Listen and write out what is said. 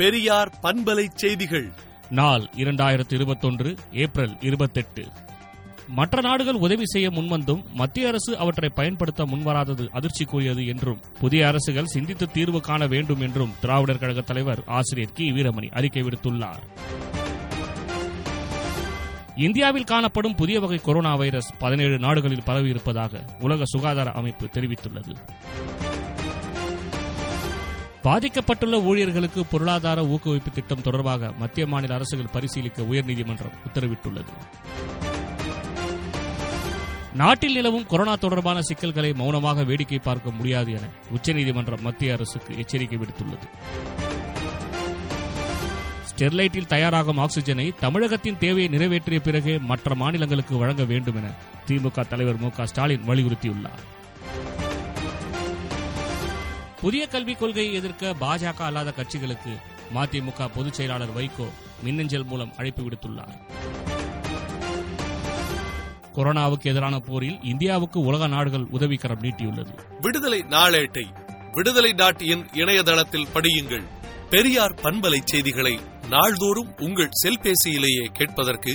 பெரியார் பண்பலை செய்திகள். நாள் இரண்டாயிரத்து இருபத்தொன்று ஏப்ரல் இருபத்தெட்டு. மற்ற நாடுகள் உதவி செய்ய முன்வந்தும் மத்திய அரசு அவற்றை பயன்படுத்த முன்வராதது அதிர்ச்சிக்குரியது என்றும் புதிய அரசுகள் சிந்தித்து தீர்வு காண வேண்டும் என்றும் திராவிடர் கழக தலைவர் ஆசிரியர் கி. வீரமணி அறிக்கை விடுத்துள்ளார். இந்தியாவில் காணப்படும் புதிய வகை கொரோனா வைரஸ் பதினேழு நாடுகளில் பரவியிருப்பதாக உலக சுகாதார அமைப்பு தெரிவித்துள்ளது. பாதிக்கப்பட்டுள்ள ஊழியர்களுக்கு பொருளாதார ஊக்குவிப்பு திட்டம் தொடர்பாக மத்திய மாநில அரசுகள் பரிசீலிக்க உயர்நீதிமன்றம் உத்தரவிட்டுள்ளது. நாட்டில் நிலவும் கொரோனா தொடர்பான சிக்கல்களை மௌனமாக வேடிக்கை பார்க்க முடியாது என உச்சநீதிமன்றம் மத்திய அரசுக்கு எச்சரிக்கை விடுத்துள்ளது. ஸ்டெர்லைட்டில் தயாராகும் ஆக்சிஜனை தமிழகத்தின் தேவையை நிறைவேற்றிய பிறகே மற்ற மாநிலங்களுக்கு வழங்க வேண்டும் என திமுக தலைவர் மு க ஸ்டாலின் வலியுறுத்தியுள்ளார். புதிய கல்விக் கொள்கையை எதிர்க்க பாஜக அல்லாத கட்சிகளுக்கு மதிமுக பொதுச் செயலாளர் வைகோ மின்னஞ்சல் மூலம் அழைப்பு விடுத்துள்ளார். கொரோனாவுக்கு எதிரான போரில் இந்தியாவுக்கு உலக நாடுகள் உதவிக்கரம் நீட்டியுள்ளது. விடுதலை நாளேட்டை விடுதலை டாட் இன் இணையதளத்தில் படியுங்கள். பெரியார் பண்பலை செய்திகளை நாள்தோறும் உங்கள் செல்பேசியிலேயே கேட்பதற்கு